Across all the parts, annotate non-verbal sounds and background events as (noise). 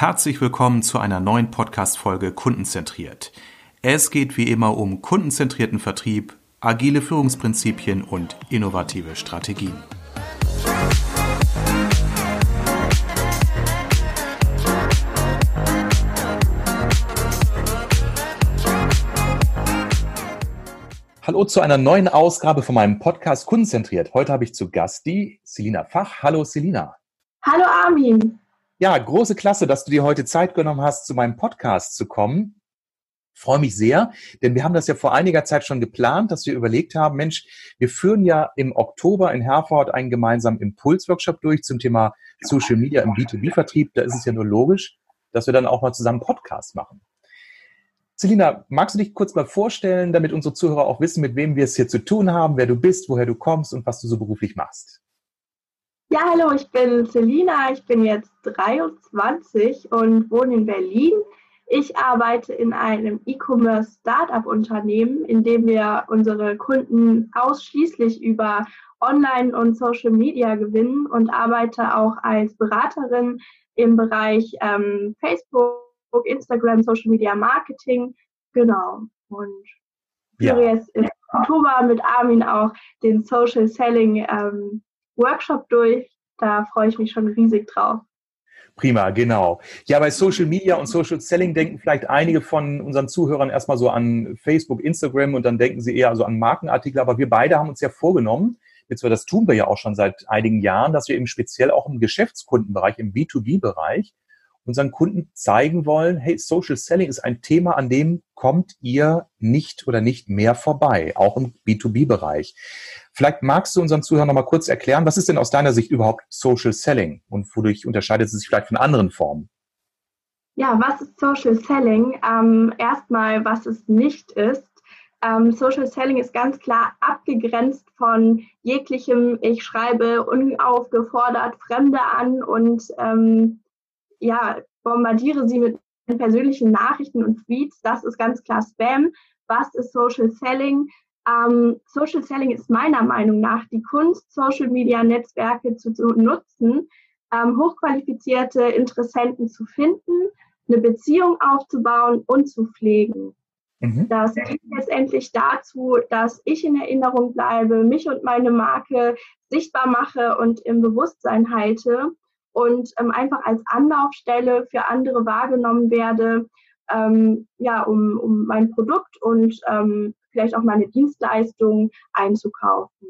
Herzlich willkommen zu einer neuen Podcast-Folge Kundenzentriert. Es geht wie immer um kundenzentrierten Vertrieb, agile Führungsprinzipien und innovative Strategien. Hallo zu einer neuen Ausgabe von meinem Podcast Kundenzentriert. Heute habe ich zu Gast die Selina Fach. Hallo Selina. Hallo Armin. Ja, große Klasse, dass du dir heute Zeit genommen hast, zu meinem Podcast zu kommen. Freue mich sehr, denn wir haben das ja vor einiger Zeit schon geplant, dass wir überlegt haben, Mensch, wir führen ja im Oktober in Herford einen gemeinsamen Impulsworkshop durch zum Thema Social Media im B2B-Vertrieb. Da ist es ja nur logisch, dass wir dann auch mal zusammen Podcast machen. Selina, magst du dich kurz mal vorstellen, damit unsere Zuhörer auch wissen, mit wem wir es hier zu tun haben, wer du bist, woher du kommst und was du so beruflich machst? Ja, hallo, ich bin Selina, ich bin jetzt 23 und wohne in Berlin. Ich arbeite in einem E-Commerce-Startup-Unternehmen, in dem wir unsere Kunden ausschließlich über Online- und Social Media gewinnen und arbeite auch als Beraterin im Bereich ähm, Facebook, Instagram, Social Media Marketing. Genau. Und ja. jetzt im Oktober mit Armin auch den Social Selling ähm, Workshop durch. Da freue ich mich schon riesig drauf. Prima, genau. Ja, bei Social Media und Social Selling denken vielleicht einige von unseren Zuhörern erstmal so an Facebook, Instagram und dann denken sie eher so an Markenartikel. Aber wir beide haben uns ja vorgenommen, jetzt das tun wir ja auch schon seit einigen Jahren, dass wir eben speziell auch im Geschäftskundenbereich, im B2B-Bereich unseren Kunden zeigen wollen, hey, Social Selling ist ein Thema, an dem kommt ihr nicht oder nicht mehr vorbei, auch im B2B-Bereich. Vielleicht magst du unseren Zuhörern noch mal kurz erklären, was ist denn aus deiner Sicht überhaupt Social Selling und wodurch unterscheidet es sich vielleicht von anderen Formen? Ja, was ist Social Selling? Ähm, erstmal, was es nicht ist. Ähm, Social Selling ist ganz klar abgegrenzt von jeglichem, ich schreibe unaufgefordert Fremde an und ähm, ja, bombardiere sie mit persönlichen Nachrichten und Tweets. Das ist ganz klar Spam. Was ist Social Selling? Ähm, Social Selling ist meiner Meinung nach die Kunst, Social Media Netzwerke zu, zu nutzen, ähm, hochqualifizierte Interessenten zu finden, eine Beziehung aufzubauen und zu pflegen. Mhm. Das dient letztendlich dazu, dass ich in Erinnerung bleibe, mich und meine Marke sichtbar mache und im Bewusstsein halte und ähm, einfach als Anlaufstelle für andere wahrgenommen werde, ähm, ja, um, um mein Produkt und ähm, vielleicht auch meine Dienstleistung einzukaufen.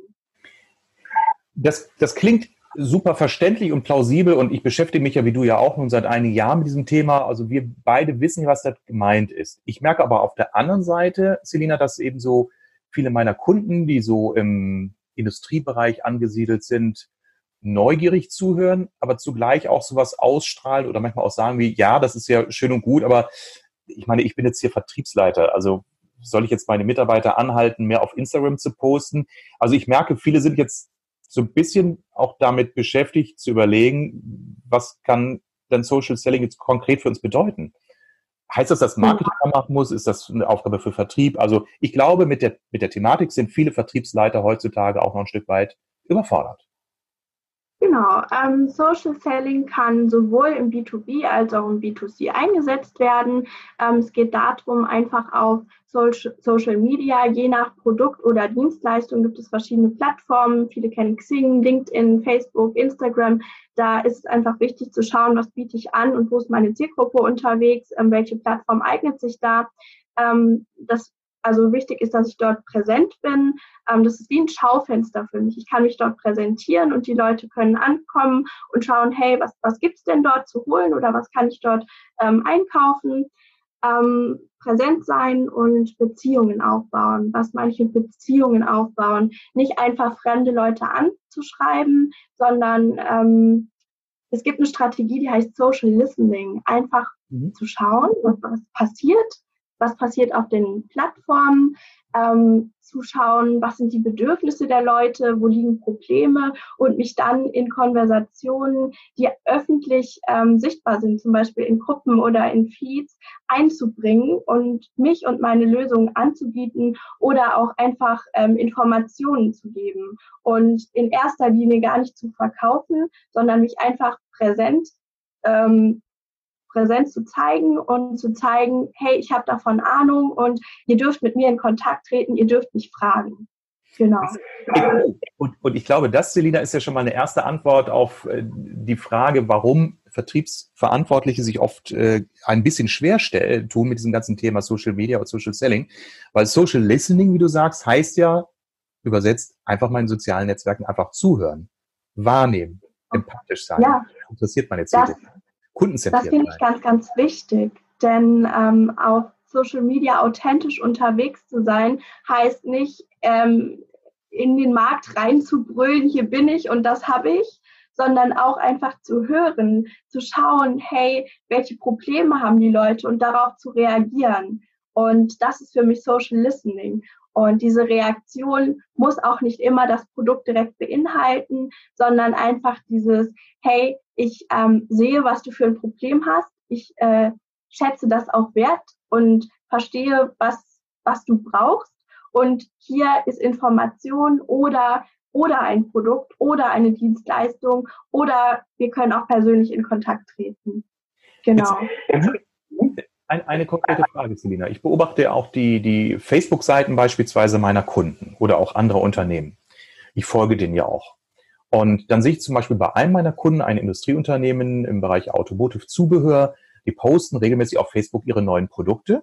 Das, das klingt super verständlich und plausibel und ich beschäftige mich ja wie du ja auch nun seit einigen Jahren mit diesem Thema. Also wir beide wissen, was das gemeint ist. Ich merke aber auf der anderen Seite, Selina, dass eben so viele meiner Kunden, die so im Industriebereich angesiedelt sind, neugierig zuhören, aber zugleich auch sowas ausstrahlen oder manchmal auch sagen wie, ja, das ist ja schön und gut, aber ich meine, ich bin jetzt hier Vertriebsleiter, also soll ich jetzt meine Mitarbeiter anhalten, mehr auf Instagram zu posten? Also ich merke, viele sind jetzt so ein bisschen auch damit beschäftigt zu überlegen, was kann denn Social Selling jetzt konkret für uns bedeuten? Heißt das, dass Marketing machen muss? Ist das eine Aufgabe für Vertrieb? Also ich glaube, mit der, mit der Thematik sind viele Vertriebsleiter heutzutage auch noch ein Stück weit überfordert. Genau, ähm, Social Selling kann sowohl im B2B als auch im B2C eingesetzt werden. Ähm, es geht darum, einfach auf Social Media, je nach Produkt oder Dienstleistung gibt es verschiedene Plattformen. Viele kennen Xing, LinkedIn, Facebook, Instagram. Da ist es einfach wichtig zu schauen, was biete ich an und wo ist meine Zielgruppe unterwegs, ähm, welche Plattform eignet sich da. Ähm, das also wichtig ist, dass ich dort präsent bin. Ähm, das ist wie ein Schaufenster für mich. Ich kann mich dort präsentieren und die Leute können ankommen und schauen, hey, was, was gibt's denn dort zu holen oder was kann ich dort ähm, einkaufen? Ähm, präsent sein und Beziehungen aufbauen. Was meine ich mit Beziehungen aufbauen? Nicht einfach fremde Leute anzuschreiben, sondern ähm, es gibt eine Strategie, die heißt Social Listening. Einfach mhm. zu schauen, was, was passiert was passiert auf den Plattformen, ähm, zuschauen, was sind die Bedürfnisse der Leute, wo liegen Probleme? Und mich dann in Konversationen, die öffentlich ähm, sichtbar sind, zum Beispiel in Gruppen oder in Feeds, einzubringen und mich und meine Lösungen anzubieten oder auch einfach ähm, Informationen zu geben. Und in erster Linie gar nicht zu verkaufen, sondern mich einfach präsent ähm, Präsenz zu zeigen und zu zeigen, hey, ich habe davon Ahnung und ihr dürft mit mir in Kontakt treten, ihr dürft mich fragen. Genau. Und, und ich glaube, das, Selina, ist ja schon mal eine erste Antwort auf äh, die Frage, warum Vertriebsverantwortliche sich oft äh, ein bisschen schwer tun mit diesem ganzen Thema Social Media und Social Selling. Weil Social Listening, wie du sagst, heißt ja übersetzt einfach mal in sozialen Netzwerken einfach zuhören, wahrnehmen, empathisch sein. Ja, interessiert meine Ziele. Kundenzentriert Das finde ich ganz, ganz wichtig, denn ähm, auf Social Media authentisch unterwegs zu sein, heißt nicht, ähm, in den Markt reinzubrüllen, hier bin ich und das habe ich, sondern auch einfach zu hören, zu schauen, hey, welche Probleme haben die Leute und darauf zu reagieren. Und das ist für mich Social Listening. Und diese Reaktion muss auch nicht immer das Produkt direkt beinhalten, sondern einfach dieses, hey, ich ähm, sehe, was du für ein Problem hast, ich äh, schätze das auch wert und verstehe, was, was du brauchst. Und hier ist Information oder oder ein Produkt oder eine Dienstleistung oder wir können auch persönlich in Kontakt treten. Genau. Jetzt, ein, eine konkrete Frage, Selina. Ich beobachte auch die, die Facebook-Seiten beispielsweise meiner Kunden oder auch anderer Unternehmen. Ich folge denen ja auch. Und dann sehe ich zum Beispiel bei einem meiner Kunden ein Industrieunternehmen im Bereich Automotive Zubehör, die posten regelmäßig auf Facebook ihre neuen Produkte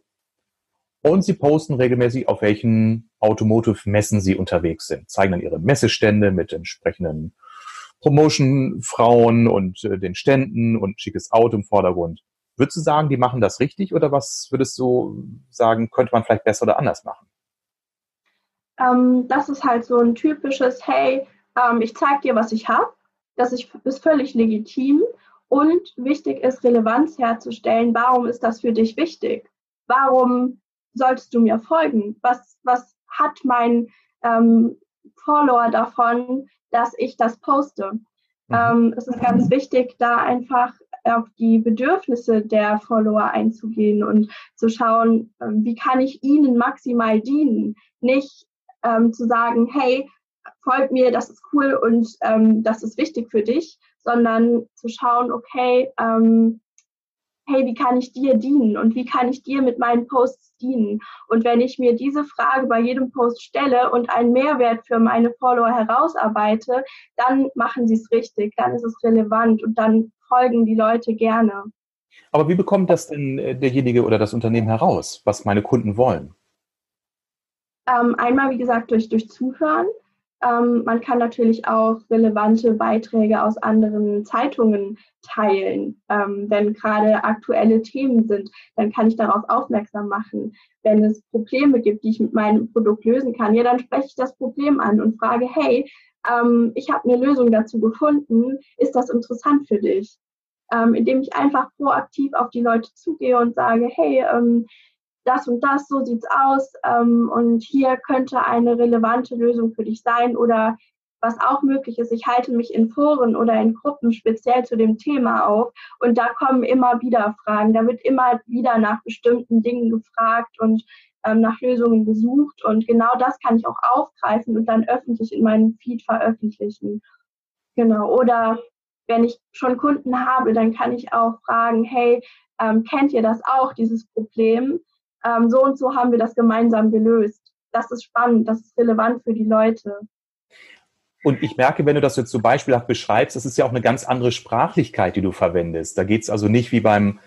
und sie posten regelmäßig, auf welchen Automotive-Messen sie unterwegs sind, zeigen dann ihre Messestände mit entsprechenden Promotion-Frauen und äh, den Ständen und schickes Auto im Vordergrund. Würdest du sagen, die machen das richtig oder was würdest du sagen, könnte man vielleicht besser oder anders machen? Ähm, das ist halt so ein typisches, hey, ähm, ich zeige dir, was ich habe. Das ist, völlig legitim. Und wichtig ist, Relevanz herzustellen. Warum ist das für dich wichtig? Warum solltest du mir folgen? Was, was hat mein ähm, Follower davon, dass ich das poste? Mhm. Ähm, es ist ganz wichtig, da einfach auf die Bedürfnisse der Follower einzugehen und zu schauen, ähm, wie kann ich ihnen maximal dienen. Nicht ähm, zu sagen, hey, folgt mir, das ist cool und ähm, das ist wichtig für dich, sondern zu schauen, okay, ähm, hey, wie kann ich dir dienen und wie kann ich dir mit meinen Posts dienen? Und wenn ich mir diese Frage bei jedem Post stelle und einen Mehrwert für meine Follower herausarbeite, dann machen sie es richtig, dann ist es relevant und dann folgen die Leute gerne. Aber wie bekommt das denn äh, derjenige oder das Unternehmen heraus, was meine Kunden wollen? Ähm, einmal, wie gesagt, durch, durch Zuhören. Ähm, man kann natürlich auch relevante Beiträge aus anderen Zeitungen teilen. Ähm, wenn gerade aktuelle Themen sind, dann kann ich darauf aufmerksam machen. Wenn es Probleme gibt, die ich mit meinem Produkt lösen kann, ja, dann spreche ich das Problem an und frage, hey, ähm, ich habe eine Lösung dazu gefunden, ist das interessant für dich? Ähm, indem ich einfach proaktiv auf die Leute zugehe und sage, hey, ähm, das und das, so sieht's aus ähm, und hier könnte eine relevante Lösung für dich sein oder was auch möglich ist, ich halte mich in Foren oder in Gruppen speziell zu dem Thema auf und da kommen immer wieder Fragen, da wird immer wieder nach bestimmten Dingen gefragt und ähm, nach Lösungen gesucht und genau das kann ich auch aufgreifen und dann öffentlich in meinem Feed veröffentlichen. Genau. Oder wenn ich schon Kunden habe, dann kann ich auch fragen, hey, ähm, kennt ihr das auch, dieses Problem? Ähm, so und so haben wir das gemeinsam gelöst. Das ist spannend, das ist relevant für die Leute. Und ich merke, wenn du das jetzt so beispielhaft beschreibst, das ist ja auch eine ganz andere Sprachlichkeit, die du verwendest. Da geht es also nicht wie beim,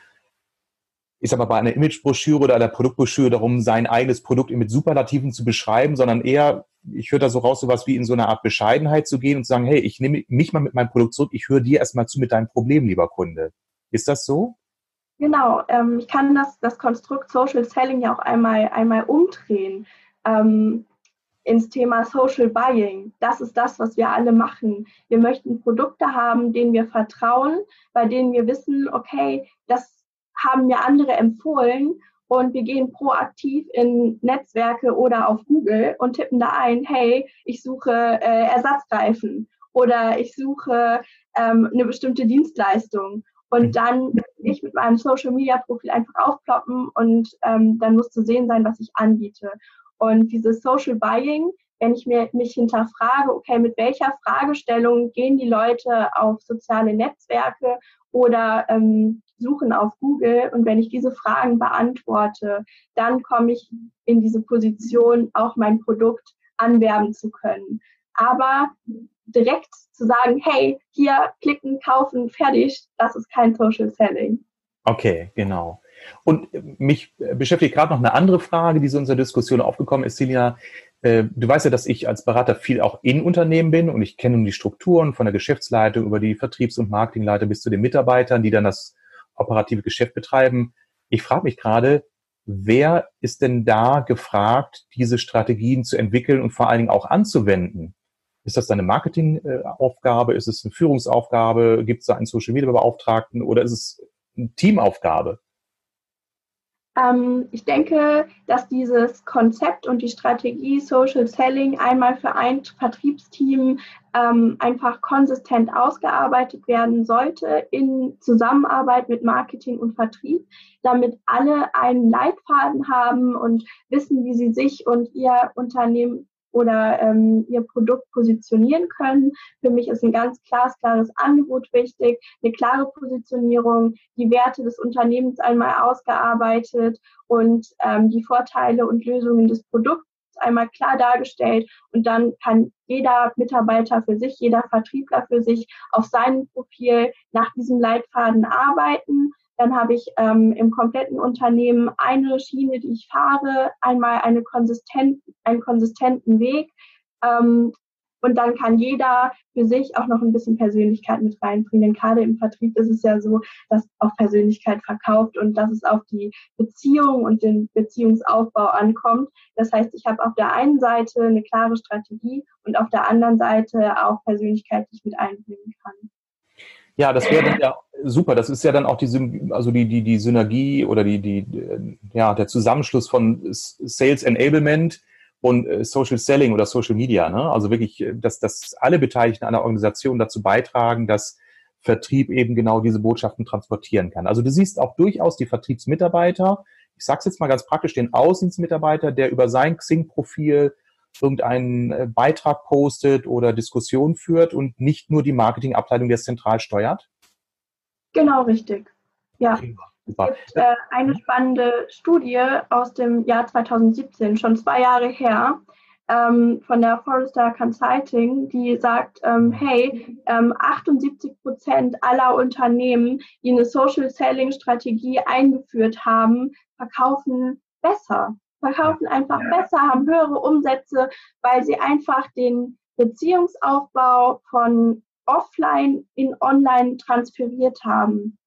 ich sag mal, bei einer Imagebroschüre oder einer Produktbroschüre darum, sein eigenes Produkt mit Superlativen zu beschreiben, sondern eher, ich höre da so raus, sowas wie in so eine Art Bescheidenheit zu gehen und zu sagen, hey, ich nehme mich mal mit meinem Produkt zurück, ich höre dir erstmal zu mit deinem Problem, lieber Kunde. Ist das so? Genau, ähm, ich kann das, das Konstrukt Social Selling ja auch einmal, einmal umdrehen ähm, ins Thema Social Buying. Das ist das, was wir alle machen. Wir möchten Produkte haben, denen wir vertrauen, bei denen wir wissen, okay, das haben mir andere empfohlen und wir gehen proaktiv in Netzwerke oder auf Google und tippen da ein, hey, ich suche äh, Ersatzreifen oder ich suche ähm, eine bestimmte Dienstleistung und mhm. dann ich mit meinem Social Media Profil einfach aufploppen und ähm, dann muss zu sehen sein, was ich anbiete. Und dieses Social Buying, wenn ich mir, mich hinterfrage, okay, mit welcher Fragestellung gehen die Leute auf soziale Netzwerke oder ähm, suchen auf Google und wenn ich diese Fragen beantworte, dann komme ich in diese Position, auch mein Produkt anwerben zu können. Aber direkt zu sagen, hey, hier klicken, kaufen, fertig, das ist kein Social Selling. Okay, genau. Und mich beschäftigt gerade noch eine andere Frage, die so in unserer Diskussion aufgekommen ist, Celia. Äh, du weißt ja, dass ich als Berater viel auch in Unternehmen bin und ich kenne die Strukturen von der Geschäftsleitung über die Vertriebs- und Marketingleiter bis zu den Mitarbeitern, die dann das operative Geschäft betreiben. Ich frage mich gerade, wer ist denn da gefragt, diese Strategien zu entwickeln und vor allen Dingen auch anzuwenden? Ist das eine Marketingaufgabe? Ist es eine Führungsaufgabe? Gibt es da einen Social Media Beauftragten oder ist es eine Teamaufgabe? Ähm, ich denke, dass dieses Konzept und die Strategie Social Selling einmal für ein Vertriebsteam ähm, einfach konsistent ausgearbeitet werden sollte in Zusammenarbeit mit Marketing und Vertrieb, damit alle einen Leitfaden haben und wissen, wie sie sich und ihr Unternehmen oder ähm, ihr Produkt positionieren können. Für mich ist ein ganz klares Angebot wichtig, eine klare Positionierung, die Werte des Unternehmens einmal ausgearbeitet und ähm, die Vorteile und Lösungen des Produkts einmal klar dargestellt und dann kann jeder Mitarbeiter für sich, jeder Vertriebler für sich auf seinem Profil nach diesem Leitfaden arbeiten dann habe ich ähm, im kompletten Unternehmen eine Schiene, die ich fahre, einmal eine konsistent, einen konsistenten Weg. Ähm, und dann kann jeder für sich auch noch ein bisschen Persönlichkeit mit reinbringen. Denn gerade im Vertrieb ist es ja so, dass auch Persönlichkeit verkauft und dass es auf die Beziehung und den Beziehungsaufbau ankommt. Das heißt, ich habe auf der einen Seite eine klare Strategie und auf der anderen Seite auch Persönlichkeit, die ich mit einbringen kann. Ja, das wäre dann ja super. Das ist ja dann auch die, also die, die, die Synergie oder die, die, ja, der Zusammenschluss von Sales Enablement und äh, Social Selling oder Social Media. Ne? Also wirklich, äh, dass, dass alle Beteiligten einer Organisation dazu beitragen, dass Vertrieb eben genau diese Botschaften transportieren kann. Also du siehst auch durchaus die Vertriebsmitarbeiter, ich sage es jetzt mal ganz praktisch, den Außenmitarbeiter, der über sein Xing-Profil irgendeinen äh, Beitrag postet oder Diskussion führt und nicht nur die Marketingabteilung, die es zentral steuert? Genau, richtig. Ja. Super. Es gibt äh, eine spannende Studie aus dem Jahr 2017, schon zwei Jahre her, ähm, von der Forrester Consulting, die sagt, ähm, hey, ähm, 78 Prozent aller Unternehmen, die eine Social Selling Strategie eingeführt haben, verkaufen besser verkaufen einfach besser, haben höhere Umsätze, weil sie einfach den Beziehungsaufbau von offline in online transferiert haben.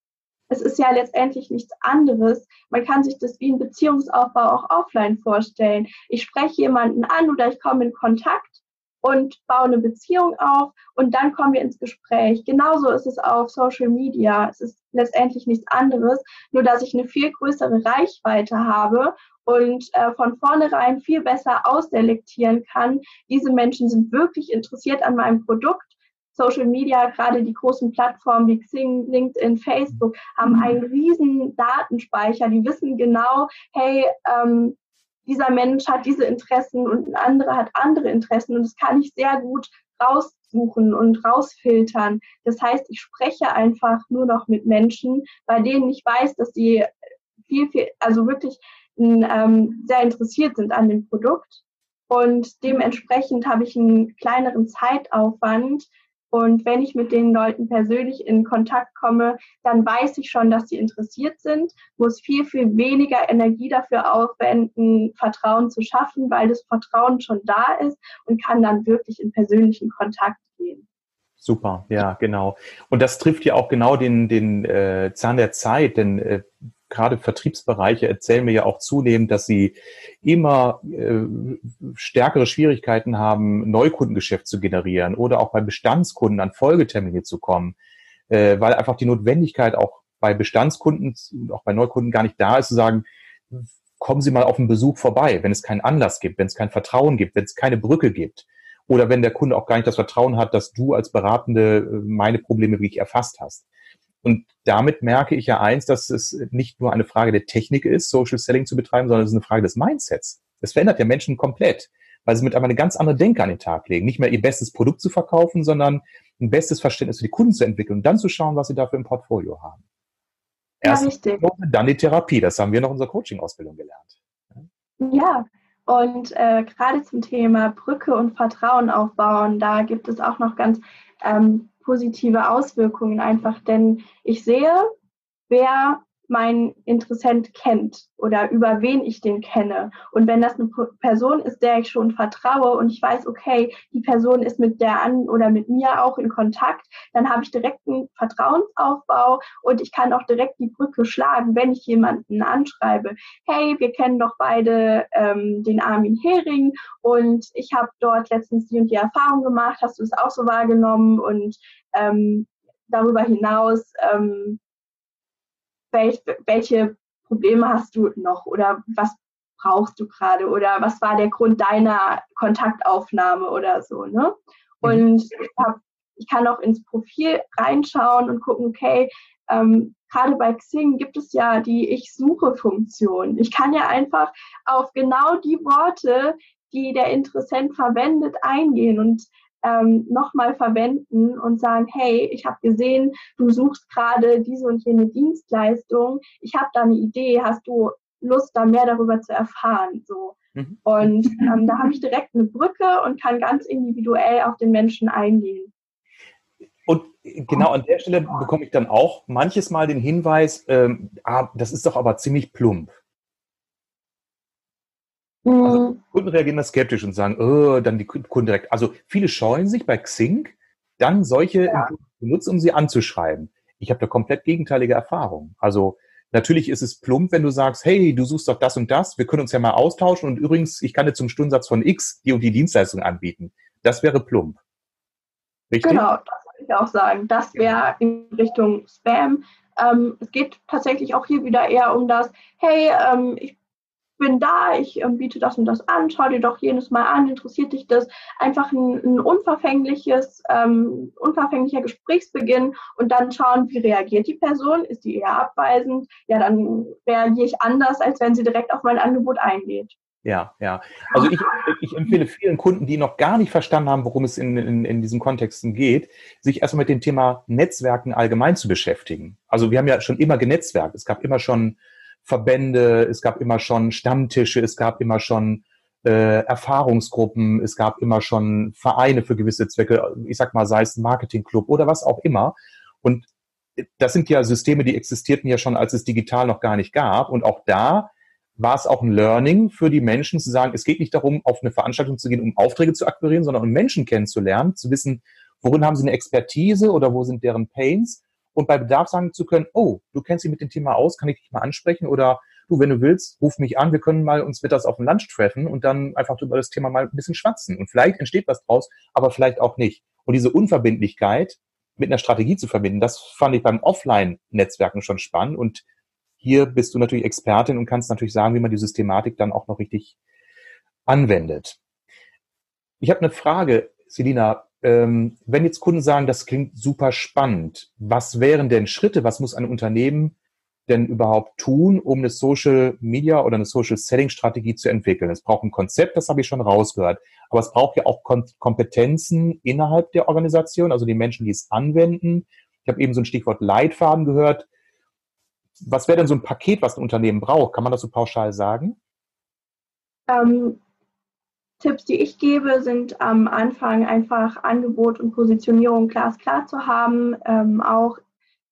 Es ist ja letztendlich nichts anderes. Man kann sich das wie ein Beziehungsaufbau auch offline vorstellen. Ich spreche jemanden an oder ich komme in Kontakt und baue eine Beziehung auf und dann kommen wir ins Gespräch. Genauso ist es auf Social Media. Es ist letztendlich nichts anderes, nur dass ich eine viel größere Reichweite habe und äh, von vornherein viel besser ausselektieren kann. Diese Menschen sind wirklich interessiert an meinem Produkt. Social Media, gerade die großen Plattformen wie Xing, LinkedIn, Facebook, haben mhm. einen riesen Datenspeicher. Die wissen genau, hey, ähm, dieser Mensch hat diese Interessen und ein anderer hat andere Interessen und das kann ich sehr gut raussuchen und rausfiltern. Das heißt, ich spreche einfach nur noch mit Menschen, bei denen ich weiß, dass sie viel, viel, also wirklich ähm, sehr interessiert sind an dem Produkt. Und dementsprechend habe ich einen kleineren Zeitaufwand. Und wenn ich mit den Leuten persönlich in Kontakt komme, dann weiß ich schon, dass sie interessiert sind, muss viel, viel weniger Energie dafür aufwenden, Vertrauen zu schaffen, weil das Vertrauen schon da ist und kann dann wirklich in persönlichen Kontakt gehen. Super, ja, genau. Und das trifft ja auch genau den, den äh, Zahn der Zeit, denn äh, gerade Vertriebsbereiche erzählen mir ja auch zunehmend, dass sie immer äh, stärkere Schwierigkeiten haben, Neukundengeschäft zu generieren oder auch bei Bestandskunden an Folgetermine zu kommen, äh, weil einfach die Notwendigkeit auch bei Bestandskunden und auch bei Neukunden gar nicht da ist, zu sagen, kommen Sie mal auf einen Besuch vorbei, wenn es keinen Anlass gibt, wenn es kein Vertrauen gibt, wenn es keine Brücke gibt. Oder wenn der Kunde auch gar nicht das Vertrauen hat, dass du als Beratende äh, meine Probleme wirklich erfasst hast. Und damit merke ich ja eins, dass es nicht nur eine Frage der Technik ist, Social Selling zu betreiben, sondern es ist eine Frage des Mindsets. Es verändert ja Menschen komplett, weil sie mit einmal eine ganz andere Denke an den Tag legen. Nicht mehr ihr bestes Produkt zu verkaufen, sondern ein bestes Verständnis für die Kunden zu entwickeln und dann zu schauen, was sie dafür im Portfolio haben. Erst ja, richtig. dann die Therapie. Das haben wir noch in unserer Coaching-Ausbildung gelernt. Ja, und äh, gerade zum Thema Brücke und Vertrauen aufbauen, da gibt es auch noch ganz ähm, positive Auswirkungen einfach, denn ich sehe, wer mein Interessent kennt oder über wen ich den kenne. Und wenn das eine Person ist, der ich schon vertraue und ich weiß, okay, die Person ist mit der an oder mit mir auch in Kontakt, dann habe ich direkt einen Vertrauensaufbau und ich kann auch direkt die Brücke schlagen, wenn ich jemanden anschreibe. Hey, wir kennen doch beide ähm, den Armin Hering und ich habe dort letztens die und die Erfahrung gemacht. Hast du es auch so wahrgenommen? Und ähm, darüber hinaus ähm, welch, welche Probleme hast du noch oder was brauchst du gerade oder was war der Grund deiner Kontaktaufnahme oder so, ne? Mhm. Und ich, hab, ich kann auch ins Profil reinschauen und gucken, okay, ähm, gerade bei Xing gibt es ja die Ich-Suche-Funktion. Ich kann ja einfach auf genau die Worte, die der Interessent verwendet, eingehen und ähm, nochmal verwenden und sagen, hey, ich habe gesehen, du suchst gerade diese und jene Dienstleistung, ich habe da eine Idee, hast du Lust, da mehr darüber zu erfahren? So. Mhm. Und ähm, da habe ich direkt eine Brücke und kann ganz individuell auf den Menschen eingehen. Und genau an der Stelle bekomme ich dann auch manches Mal den Hinweis, ähm, ah, das ist doch aber ziemlich plump. Also mhm. Kunden reagieren da skeptisch und sagen, oh, dann die Kunden direkt. Also viele scheuen sich bei Xing, dann solche ja. benutzen, um sie anzuschreiben. Ich habe da komplett gegenteilige Erfahrungen. Also natürlich ist es plump, wenn du sagst, hey, du suchst doch das und das, wir können uns ja mal austauschen und übrigens, ich kann dir zum Stundensatz von X die und die Dienstleistung anbieten. Das wäre plump. Richtig? Genau, das würde ich auch sagen. Das wäre in Richtung Spam. Ähm, es geht tatsächlich auch hier wieder eher um das, hey, ähm, ich bin da, ich ähm, biete das und das an, schau dir doch jenes Mal an, interessiert dich das? Einfach ein, ein unverfängliches, ähm, unverfänglicher Gesprächsbeginn und dann schauen, wie reagiert die Person? Ist die eher abweisend? Ja, dann reagiere ich anders, als wenn sie direkt auf mein Angebot eingeht. Ja, ja. Also ich, ich empfehle vielen Kunden, die noch gar nicht verstanden haben, worum es in, in, in diesen Kontexten geht, sich erstmal mit dem Thema Netzwerken allgemein zu beschäftigen. Also wir haben ja schon immer genetzwerkt. Es gab immer schon Verbände, es gab immer schon Stammtische, es gab immer schon äh, Erfahrungsgruppen, es gab immer schon Vereine für gewisse Zwecke, ich sag mal, sei es ein Marketingclub oder was auch immer. Und das sind ja Systeme, die existierten ja schon, als es digital noch gar nicht gab. Und auch da war es auch ein Learning für die Menschen zu sagen, es geht nicht darum, auf eine Veranstaltung zu gehen, um Aufträge zu akquirieren, sondern um Menschen kennenzulernen, zu wissen, worin haben sie eine Expertise oder wo sind deren Pains und bei Bedarf sagen zu können, oh, du kennst dich mit dem Thema aus, kann ich dich mal ansprechen oder du, wenn du willst, ruf mich an, wir können mal uns mittags auf dem Lunch treffen und dann einfach über das Thema mal ein bisschen schwatzen. Und vielleicht entsteht was draus, aber vielleicht auch nicht. Und diese Unverbindlichkeit mit einer Strategie zu verbinden, das fand ich beim Offline-Netzwerken schon spannend. Und hier bist du natürlich Expertin und kannst natürlich sagen, wie man die Systematik dann auch noch richtig anwendet. Ich habe eine Frage, Selina wenn jetzt Kunden sagen, das klingt super spannend, was wären denn Schritte, was muss ein Unternehmen denn überhaupt tun, um eine Social Media oder eine Social Selling Strategie zu entwickeln? Es braucht ein Konzept, das habe ich schon rausgehört. Aber es braucht ja auch Kompetenzen innerhalb der Organisation, also die Menschen, die es anwenden. Ich habe eben so ein Stichwort Leitfaden gehört. Was wäre denn so ein Paket, was ein Unternehmen braucht? Kann man das so pauschal sagen? Ähm, Tipps, die ich gebe, sind am Anfang einfach Angebot und Positionierung glasklar zu haben. Ähm, auch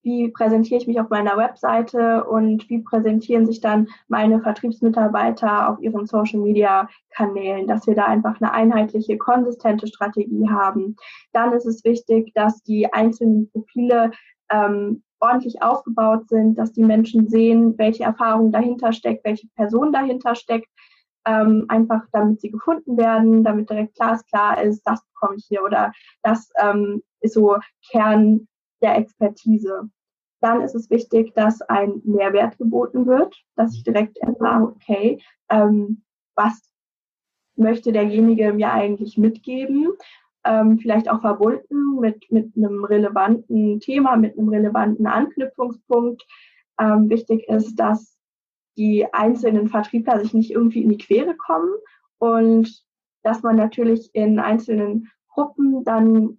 wie präsentiere ich mich auf meiner Webseite und wie präsentieren sich dann meine Vertriebsmitarbeiter auf ihren Social-Media-Kanälen, dass wir da einfach eine einheitliche, konsistente Strategie haben. Dann ist es wichtig, dass die einzelnen Profile ähm, ordentlich aufgebaut sind, dass die Menschen sehen, welche Erfahrung dahinter steckt, welche Person dahinter steckt, ähm, einfach damit sie gefunden werden, damit direkt glasklar ist, das bekomme ich hier oder das ähm, ist so Kern der Expertise. Dann ist es wichtig, dass ein Mehrwert geboten wird, dass ich direkt erfahre, okay, ähm, was möchte derjenige mir eigentlich mitgeben? Ähm, vielleicht auch verbunden mit, mit einem relevanten Thema, mit einem relevanten Anknüpfungspunkt. Ähm, wichtig ist, dass die einzelnen Vertriebler sich nicht irgendwie in die Quere kommen und dass man natürlich in einzelnen Gruppen dann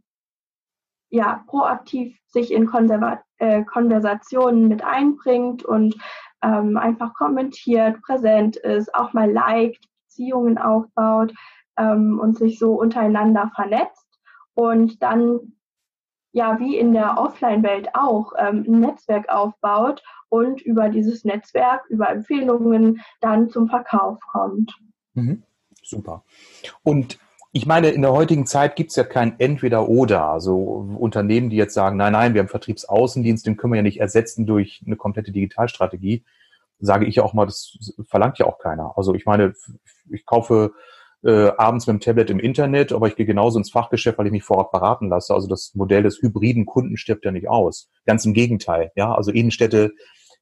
ja, proaktiv sich in Konserva äh, Konversationen mit einbringt und ähm, einfach kommentiert, präsent ist, auch mal liked, Beziehungen aufbaut ähm, und sich so untereinander vernetzt. Und dann ja wie in der Offline-Welt auch ähm, ein Netzwerk aufbaut und über dieses Netzwerk, über Empfehlungen dann zum Verkauf kommt. Mhm. Super. Und ich meine, in der heutigen Zeit gibt es ja kein Entweder-Oder. Also Unternehmen, die jetzt sagen, nein, nein, wir haben Vertriebsaußendienst, den können wir ja nicht ersetzen durch eine komplette Digitalstrategie, sage ich ja auch mal, das verlangt ja auch keiner. Also ich meine, ich kaufe äh, abends mit dem Tablet im Internet, aber ich gehe genauso ins Fachgeschäft, weil ich mich vorab beraten lasse. Also das Modell des hybriden Kunden stirbt ja nicht aus. Ganz im Gegenteil. Ja, also Innenstädte,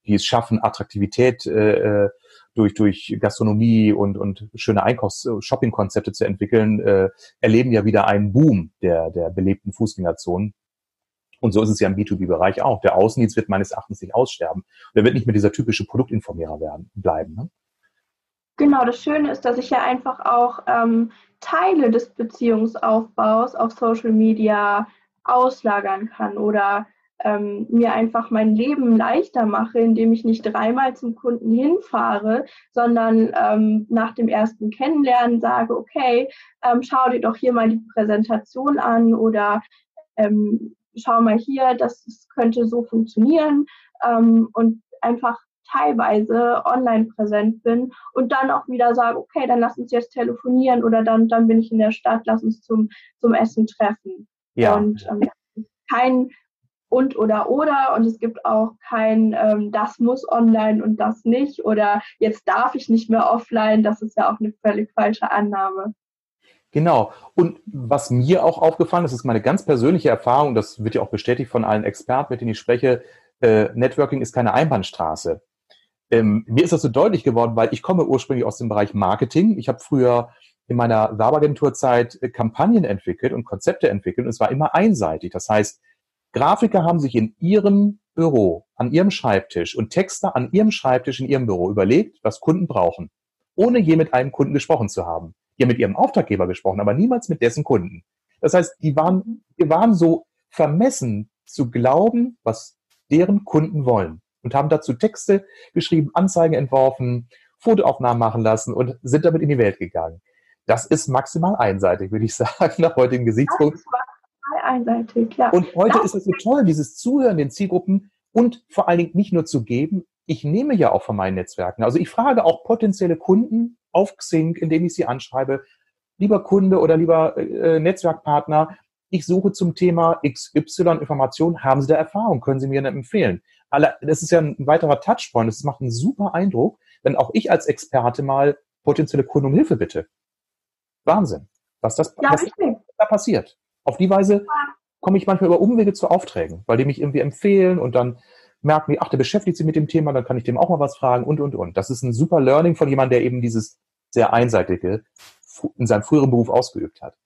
die es schaffen, Attraktivität äh, äh durch, durch Gastronomie und, und schöne Einkaufs-Shopping-Konzepte zu entwickeln, äh, erleben ja wieder einen Boom der, der belebten Fußgängerzonen. Und so ist es ja im B2B-Bereich auch. Der Außendienst wird meines Erachtens nicht aussterben. Der wird nicht mehr dieser typische Produktinformierer werden, bleiben. Ne? Genau, das Schöne ist, dass ich ja einfach auch ähm, Teile des Beziehungsaufbaus auf Social Media auslagern kann oder ähm, mir einfach mein Leben leichter mache, indem ich nicht dreimal zum Kunden hinfahre, sondern ähm, nach dem ersten Kennenlernen sage, okay, ähm, schau dir doch hier mal die Präsentation an oder ähm, schau mal hier, das, das könnte so funktionieren ähm, und einfach teilweise online präsent bin und dann auch wieder sage, okay, dann lass uns jetzt telefonieren oder dann, dann bin ich in der Stadt, lass uns zum, zum Essen treffen. Ja. Und ähm, kein und oder oder und es gibt auch kein ähm, das muss online und das nicht oder jetzt darf ich nicht mehr offline, das ist ja auch eine völlig falsche Annahme. Genau. Und was mir auch aufgefallen ist, ist meine ganz persönliche Erfahrung, das wird ja auch bestätigt von allen Experten, mit denen ich spreche, äh, Networking ist keine Einbahnstraße. Ähm, mir ist das so deutlich geworden, weil ich komme ursprünglich aus dem Bereich Marketing. Ich habe früher in meiner Werbeagenturzeit äh, Kampagnen entwickelt und Konzepte entwickelt und es war immer einseitig. Das heißt, Grafiker haben sich in ihrem Büro, an ihrem Schreibtisch und Texter an ihrem Schreibtisch in ihrem Büro überlegt, was Kunden brauchen, ohne je mit einem Kunden gesprochen zu haben. Haben mit ihrem Auftraggeber gesprochen, aber niemals mit dessen Kunden. Das heißt, die waren, die waren so vermessen zu glauben, was deren Kunden wollen und haben dazu Texte geschrieben, Anzeigen entworfen, Fotoaufnahmen machen lassen und sind damit in die Welt gegangen. Das ist maximal einseitig, würde ich (laughs) sagen, nach heutigem Gesichtspunkt einseitig, ja. Und heute das ist es so toll, dieses Zuhören den Zielgruppen und vor allen Dingen nicht nur zu geben, ich nehme ja auch von meinen Netzwerken. Also ich frage auch potenzielle Kunden auf Xing, indem ich sie anschreibe, lieber Kunde oder lieber äh, Netzwerkpartner, ich suche zum Thema XY Informationen, haben Sie da Erfahrung, können Sie mir eine empfehlen? Das ist ja ein weiterer Touchpoint, das macht einen super Eindruck, wenn auch ich als Experte mal potenzielle Kunden um Hilfe bitte. Wahnsinn, was das ja, was da passiert. Auf die Weise komme ich manchmal über Umwege zu Aufträgen, weil die mich irgendwie empfehlen und dann merken die, ach, der beschäftigt sich mit dem Thema, dann kann ich dem auch mal was fragen und, und, und. Das ist ein super Learning von jemandem, der eben dieses sehr einseitige in seinem früheren Beruf ausgeübt hat.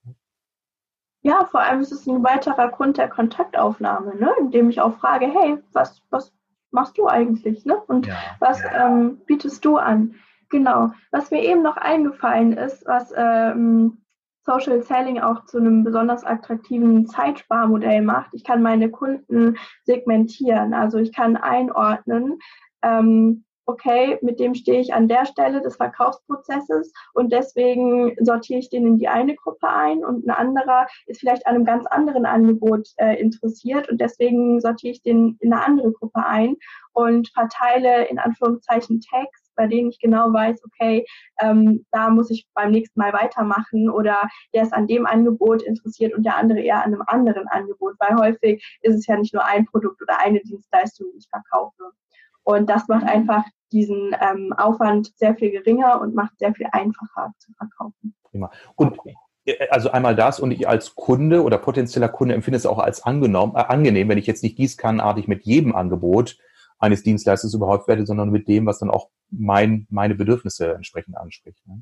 Ja, vor allem ist es ein weiterer Grund der Kontaktaufnahme, ne? indem ich auch frage, hey, was, was machst du eigentlich? Ne? Und ja, was ja. Ähm, bietest du an? Genau. Was mir eben noch eingefallen ist, was ähm, Social Selling auch zu einem besonders attraktiven Zeitsparmodell macht. Ich kann meine Kunden segmentieren, also ich kann einordnen, ähm, okay, mit dem stehe ich an der Stelle des Verkaufsprozesses und deswegen sortiere ich den in die eine Gruppe ein und ein anderer ist vielleicht an einem ganz anderen Angebot äh, interessiert und deswegen sortiere ich den in eine andere Gruppe ein und verteile in Anführungszeichen Tags bei denen ich genau weiß, okay, ähm, da muss ich beim nächsten Mal weitermachen oder der ist an dem Angebot interessiert und der andere eher an einem anderen Angebot, weil häufig ist es ja nicht nur ein Produkt oder eine Dienstleistung, die ich verkaufe. Und das macht einfach diesen ähm, Aufwand sehr viel geringer und macht sehr viel einfacher zu verkaufen. Prima. Und äh, also einmal das und ich als Kunde oder potenzieller Kunde empfinde es auch als angenommen, äh, angenehm, wenn ich jetzt nicht gießkannenartig mit jedem Angebot eines Dienstleisters überhaupt werde, sondern mit dem, was dann auch mein, meine Bedürfnisse entsprechend anspricht. Ne?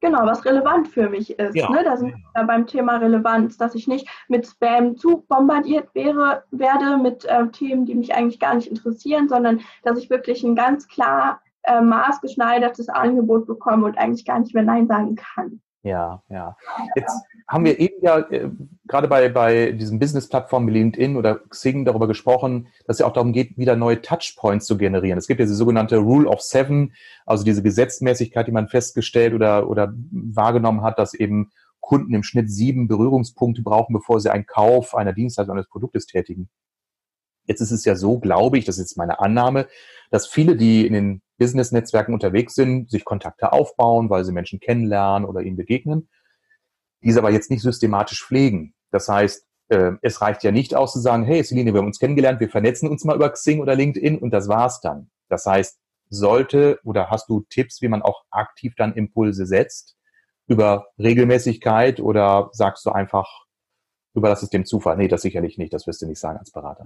Genau, was relevant für mich ist. Ja. Ne? Da sind wir ja beim Thema Relevanz, dass ich nicht mit Spam zu bombardiert wäre, werde mit äh, Themen, die mich eigentlich gar nicht interessieren, sondern dass ich wirklich ein ganz klar äh, maßgeschneidertes Angebot bekomme und eigentlich gar nicht mehr Nein sagen kann. Ja, ja. Jetzt haben wir eben ja äh, gerade bei, bei diesen Business-Plattformen wie LinkedIn oder Xing darüber gesprochen, dass es ja auch darum geht, wieder neue Touchpoints zu generieren. Es gibt ja diese sogenannte Rule of Seven, also diese Gesetzmäßigkeit, die man festgestellt oder, oder wahrgenommen hat, dass eben Kunden im Schnitt sieben Berührungspunkte brauchen, bevor sie einen Kauf einer Dienstleistung eines Produktes tätigen. Jetzt ist es ja so, glaube ich, das ist jetzt meine Annahme, dass viele, die in den Business-Netzwerken unterwegs sind, sich Kontakte aufbauen, weil sie Menschen kennenlernen oder ihnen begegnen, diese aber jetzt nicht systematisch pflegen. Das heißt, äh, es reicht ja nicht aus zu sagen, hey Celine, wir haben uns kennengelernt, wir vernetzen uns mal über Xing oder LinkedIn und das war's dann. Das heißt, sollte oder hast du Tipps, wie man auch aktiv dann Impulse setzt über Regelmäßigkeit oder sagst du einfach, überlass es dem Zufall? Nee, das sicherlich nicht, das wirst du nicht sagen als Berater.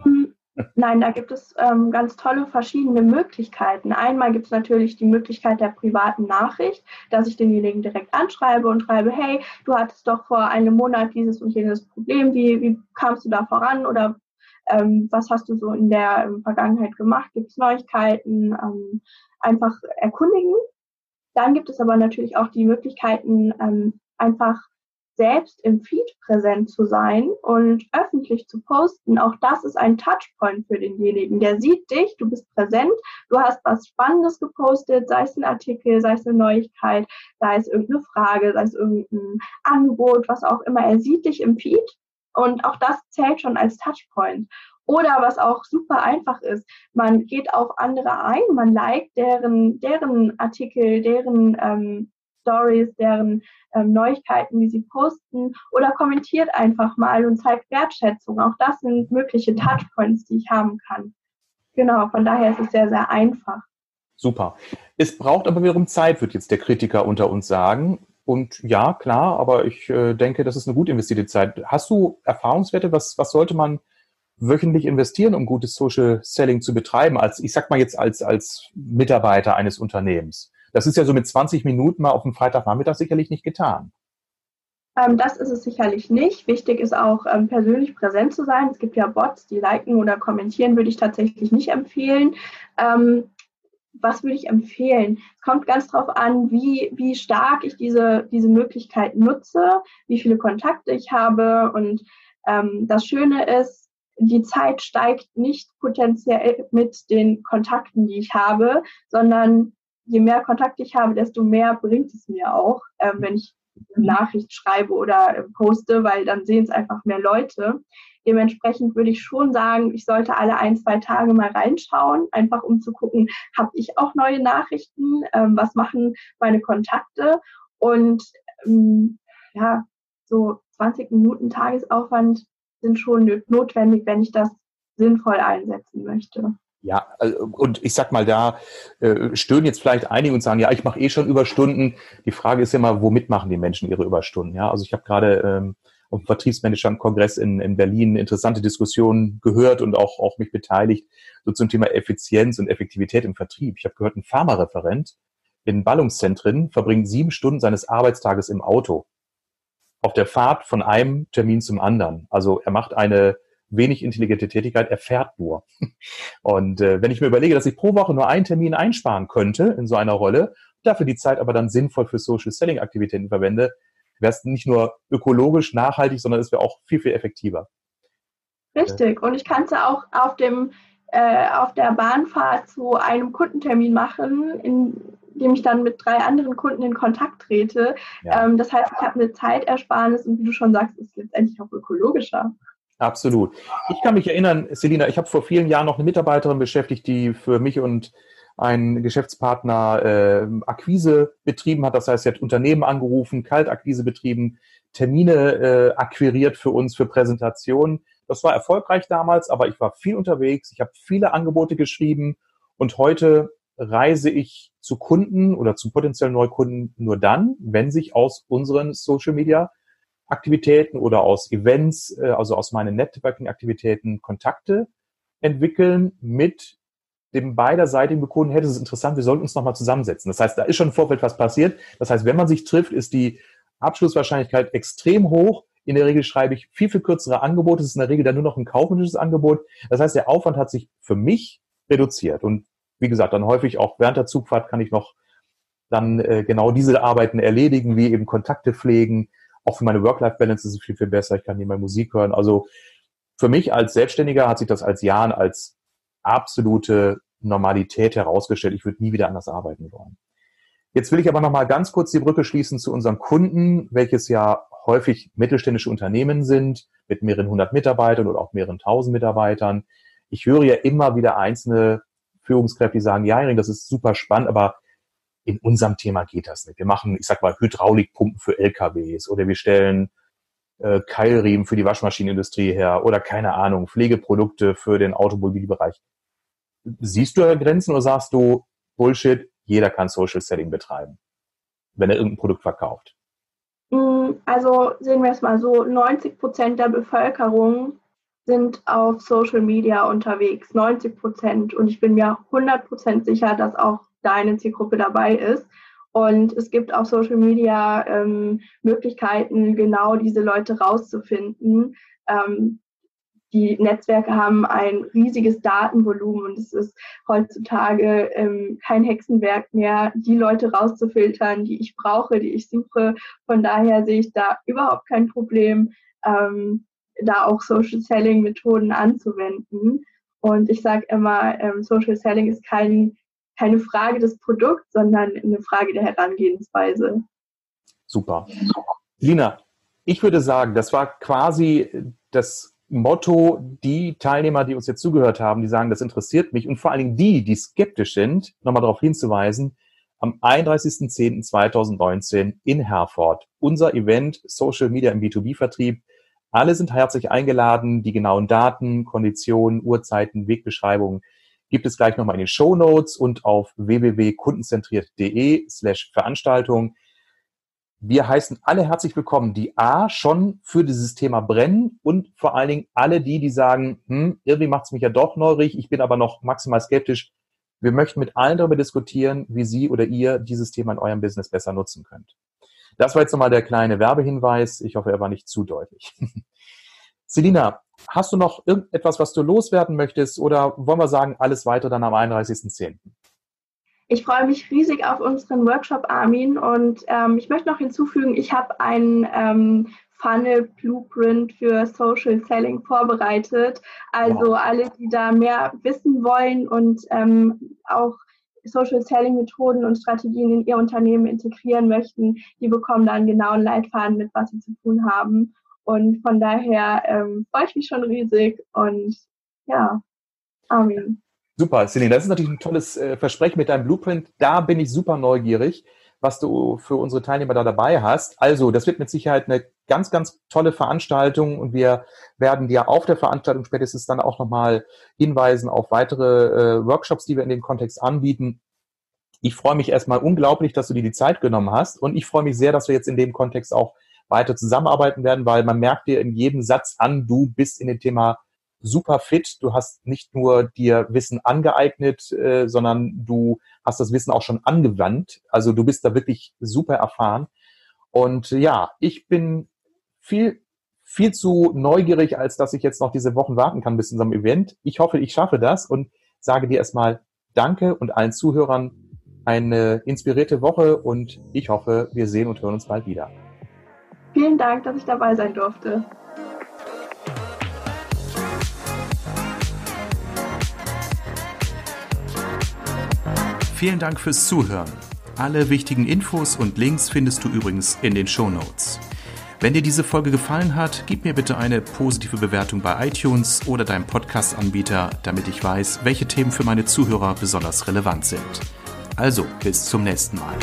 Nein, da gibt es ähm, ganz tolle verschiedene Möglichkeiten. Einmal gibt es natürlich die Möglichkeit der privaten Nachricht, dass ich denjenigen direkt anschreibe und schreibe, hey, du hattest doch vor einem Monat dieses und jenes Problem, wie, wie kamst du da voran oder ähm, was hast du so in der ähm, Vergangenheit gemacht, gibt es Neuigkeiten, ähm, einfach erkundigen. Dann gibt es aber natürlich auch die Möglichkeiten, ähm, einfach selbst im Feed präsent zu sein und öffentlich zu posten, auch das ist ein Touchpoint für denjenigen. Der sieht dich, du bist präsent, du hast was Spannendes gepostet, sei es ein Artikel, sei es eine Neuigkeit, sei es irgendeine Frage, sei es irgendein Angebot, was auch immer. Er sieht dich im Feed und auch das zählt schon als Touchpoint. Oder was auch super einfach ist, man geht auf andere ein, man liked deren, deren Artikel, deren ähm, Stories, deren ähm, Neuigkeiten, die sie posten oder kommentiert einfach mal und zeigt Wertschätzung. Auch das sind mögliche Touchpoints, die ich haben kann. Genau, von daher ist es sehr, sehr einfach. Super. Es braucht aber wiederum Zeit, wird jetzt der Kritiker unter uns sagen. Und ja, klar, aber ich äh, denke, das ist eine gut investierte Zeit. Hast du Erfahrungswerte? Was, was sollte man wöchentlich investieren, um gutes Social Selling zu betreiben? Als, ich sag mal jetzt als, als Mitarbeiter eines Unternehmens. Das ist ja so mit 20 Minuten mal auf dem Freitagnachmittag sicherlich nicht getan. Ähm, das ist es sicherlich nicht. Wichtig ist auch, ähm, persönlich präsent zu sein. Es gibt ja Bots, die liken oder kommentieren, würde ich tatsächlich nicht empfehlen. Ähm, was würde ich empfehlen? Es kommt ganz darauf an, wie, wie stark ich diese, diese Möglichkeit nutze, wie viele Kontakte ich habe. Und das Schöne ist, die Zeit steigt nicht potenziell mit den Kontakten, die ich habe, sondern je mehr Kontakt ich habe, desto mehr bringt es mir auch, äh, wenn ich eine Nachricht schreibe oder äh, poste, weil dann sehen es einfach mehr Leute. Dementsprechend würde ich schon sagen, ich sollte alle ein, zwei Tage mal reinschauen, einfach um zu gucken, habe ich auch neue Nachrichten, ähm, was machen meine Kontakte und ähm, ja, so 20 Minuten Tagesaufwand sind schon notwendig, wenn ich das sinnvoll einsetzen möchte. Ja, also, und ich sag mal, da äh, stöhnen jetzt vielleicht einige und sagen, ja, ich mache eh schon Überstunden. Die Frage ist ja mal, womit machen die Menschen ihre Überstunden? Ja, also ich habe gerade ähm, auf dem Vertriebsmanager-Kongress in, in Berlin interessante Diskussionen gehört und auch, auch mich beteiligt, so zum Thema Effizienz und Effektivität im Vertrieb. Ich habe gehört, ein Pharmareferent in Ballungszentren verbringt sieben Stunden seines Arbeitstages im Auto. Auf der Fahrt von einem Termin zum anderen. Also er macht eine wenig intelligente Tätigkeit, erfährt nur. (laughs) Und äh, wenn ich mir überlege, dass ich pro Woche nur einen Termin einsparen könnte in so einer Rolle, dafür die Zeit aber dann sinnvoll für Social Selling Aktivitäten verwende, wäre es nicht nur ökologisch nachhaltig, sondern es wäre auch viel, viel effektiver. Richtig. Und ich kann es ja auch auf dem äh, auf der Bahnfahrt zu einem Kundentermin machen, in dem ich dann mit drei anderen Kunden in Kontakt trete. Ja. Ähm, das heißt, ich habe eine Zeitersparnis und wie du schon sagst, ist letztendlich auch ökologischer. Absolut. Ich kann mich erinnern, Selina, ich habe vor vielen Jahren noch eine Mitarbeiterin beschäftigt, die für mich und einen Geschäftspartner äh, Akquise betrieben hat. Das heißt, sie hat Unternehmen angerufen, Kaltakquise betrieben, Termine äh, akquiriert für uns für Präsentationen. Das war erfolgreich damals, aber ich war viel unterwegs, ich habe viele Angebote geschrieben und heute reise ich zu Kunden oder zu potenziellen Neukunden nur dann, wenn sich aus unseren Social Media Aktivitäten oder aus Events, äh, also aus meinen Networking-Aktivitäten Kontakte entwickeln mit dem beiderseitigen Kunden, hey, das ist interessant, wir sollten uns nochmal zusammensetzen. Das heißt, da ist schon im Vorfeld was passiert. Das heißt, wenn man sich trifft, ist die Abschlusswahrscheinlichkeit extrem hoch. In der Regel schreibe ich viel, viel kürzere Angebote. Es ist in der Regel dann nur noch ein kaufmännisches Angebot. Das heißt, der Aufwand hat sich für mich reduziert. Und wie gesagt, dann häufig auch während der Zugfahrt kann ich noch dann äh, genau diese Arbeiten erledigen, wie eben Kontakte pflegen. Auch für meine Work-Life-Balance ist es viel, viel besser. Ich kann nebenbei Musik hören. Also für mich als Selbstständiger hat sich das als Jahren als absolute Normalität herausgestellt. Ich würde nie wieder anders arbeiten wollen. Jetzt will ich aber noch mal ganz kurz die Brücke schließen zu unseren Kunden, welches ja häufig mittelständische Unternehmen sind mit mehreren hundert Mitarbeitern oder auch mehreren tausend Mitarbeitern. Ich höre ja immer wieder einzelne Führungskräfte, die sagen, ja, das ist super spannend, aber in unserem Thema geht das nicht. Wir machen, ich sag mal, Hydraulikpumpen für LKWs oder wir stellen äh, Keilriemen für die Waschmaschinenindustrie her oder keine Ahnung, Pflegeprodukte für den Automobilbereich. Siehst du da Grenzen oder sagst du, Bullshit, jeder kann Social Selling betreiben, wenn er irgendein Produkt verkauft? Mm, also sehen wir es mal so, 90 Prozent der Bevölkerung sind auf Social Media unterwegs, 90 Prozent. Und ich bin mir 100 Prozent sicher, dass auch deine Zielgruppe dabei ist. Und es gibt auf Social Media ähm, Möglichkeiten, genau diese Leute rauszufinden. Ähm, die Netzwerke haben ein riesiges Datenvolumen und es ist heutzutage ähm, kein Hexenwerk mehr, die Leute rauszufiltern, die ich brauche, die ich suche. Von daher sehe ich da überhaupt kein Problem, ähm, da auch Social Selling Methoden anzuwenden. Und ich sage immer, ähm, Social Selling ist kein keine Frage des Produkts, sondern eine Frage der Herangehensweise. Super. Lina, ich würde sagen, das war quasi das Motto, die Teilnehmer, die uns jetzt zugehört haben, die sagen, das interessiert mich und vor allen Dingen die, die skeptisch sind, nochmal darauf hinzuweisen, am 31.10.2019 in Herford, unser Event Social Media im B2B-Vertrieb. Alle sind herzlich eingeladen, die genauen Daten, Konditionen, Uhrzeiten, Wegbeschreibungen gibt es gleich nochmal in den Show Notes und auf www.kundenzentriert.de slash Veranstaltung. Wir heißen alle herzlich willkommen, die A schon für dieses Thema brennen und vor allen Dingen alle die, die sagen, hm, irgendwie macht es mich ja doch neurig, ich bin aber noch maximal skeptisch. Wir möchten mit allen darüber diskutieren, wie Sie oder ihr dieses Thema in eurem Business besser nutzen könnt. Das war jetzt nochmal der kleine Werbehinweis. Ich hoffe, er war nicht zu deutlich. (laughs) Selina, Hast du noch irgendetwas, was du loswerden möchtest oder wollen wir sagen, alles weiter dann am 31.10.? Ich freue mich riesig auf unseren Workshop, Armin. Und ähm, ich möchte noch hinzufügen, ich habe einen ähm, Funnel Blueprint für Social Selling vorbereitet. Also wow. alle, die da mehr wissen wollen und ähm, auch Social Selling Methoden und Strategien in ihr Unternehmen integrieren möchten, die bekommen dann genau einen Leitfaden mit, was sie zu tun haben. Und von daher ähm, freue ich mich schon riesig und ja, Armin. Super, Celine, das ist natürlich ein tolles äh, Versprechen mit deinem Blueprint. Da bin ich super neugierig, was du für unsere Teilnehmer da dabei hast. Also, das wird mit Sicherheit eine ganz, ganz tolle Veranstaltung und wir werden dir auf der Veranstaltung spätestens dann auch nochmal hinweisen auf weitere äh, Workshops, die wir in dem Kontext anbieten. Ich freue mich erstmal unglaublich, dass du dir die Zeit genommen hast und ich freue mich sehr, dass wir jetzt in dem Kontext auch weiter zusammenarbeiten werden, weil man merkt dir in jedem Satz an, du bist in dem Thema super fit. Du hast nicht nur dir Wissen angeeignet, äh, sondern du hast das Wissen auch schon angewandt. Also du bist da wirklich super erfahren. Und ja, ich bin viel, viel zu neugierig, als dass ich jetzt noch diese Wochen warten kann bis zu unserem Event. Ich hoffe, ich schaffe das und sage dir erstmal Danke und allen Zuhörern eine inspirierte Woche und ich hoffe, wir sehen und hören uns bald wieder. Vielen Dank, dass ich dabei sein durfte. Vielen Dank fürs Zuhören. Alle wichtigen Infos und Links findest du übrigens in den Show Notes. Wenn dir diese Folge gefallen hat, gib mir bitte eine positive Bewertung bei iTunes oder deinem Podcast-Anbieter, damit ich weiß, welche Themen für meine Zuhörer besonders relevant sind. Also, bis zum nächsten Mal.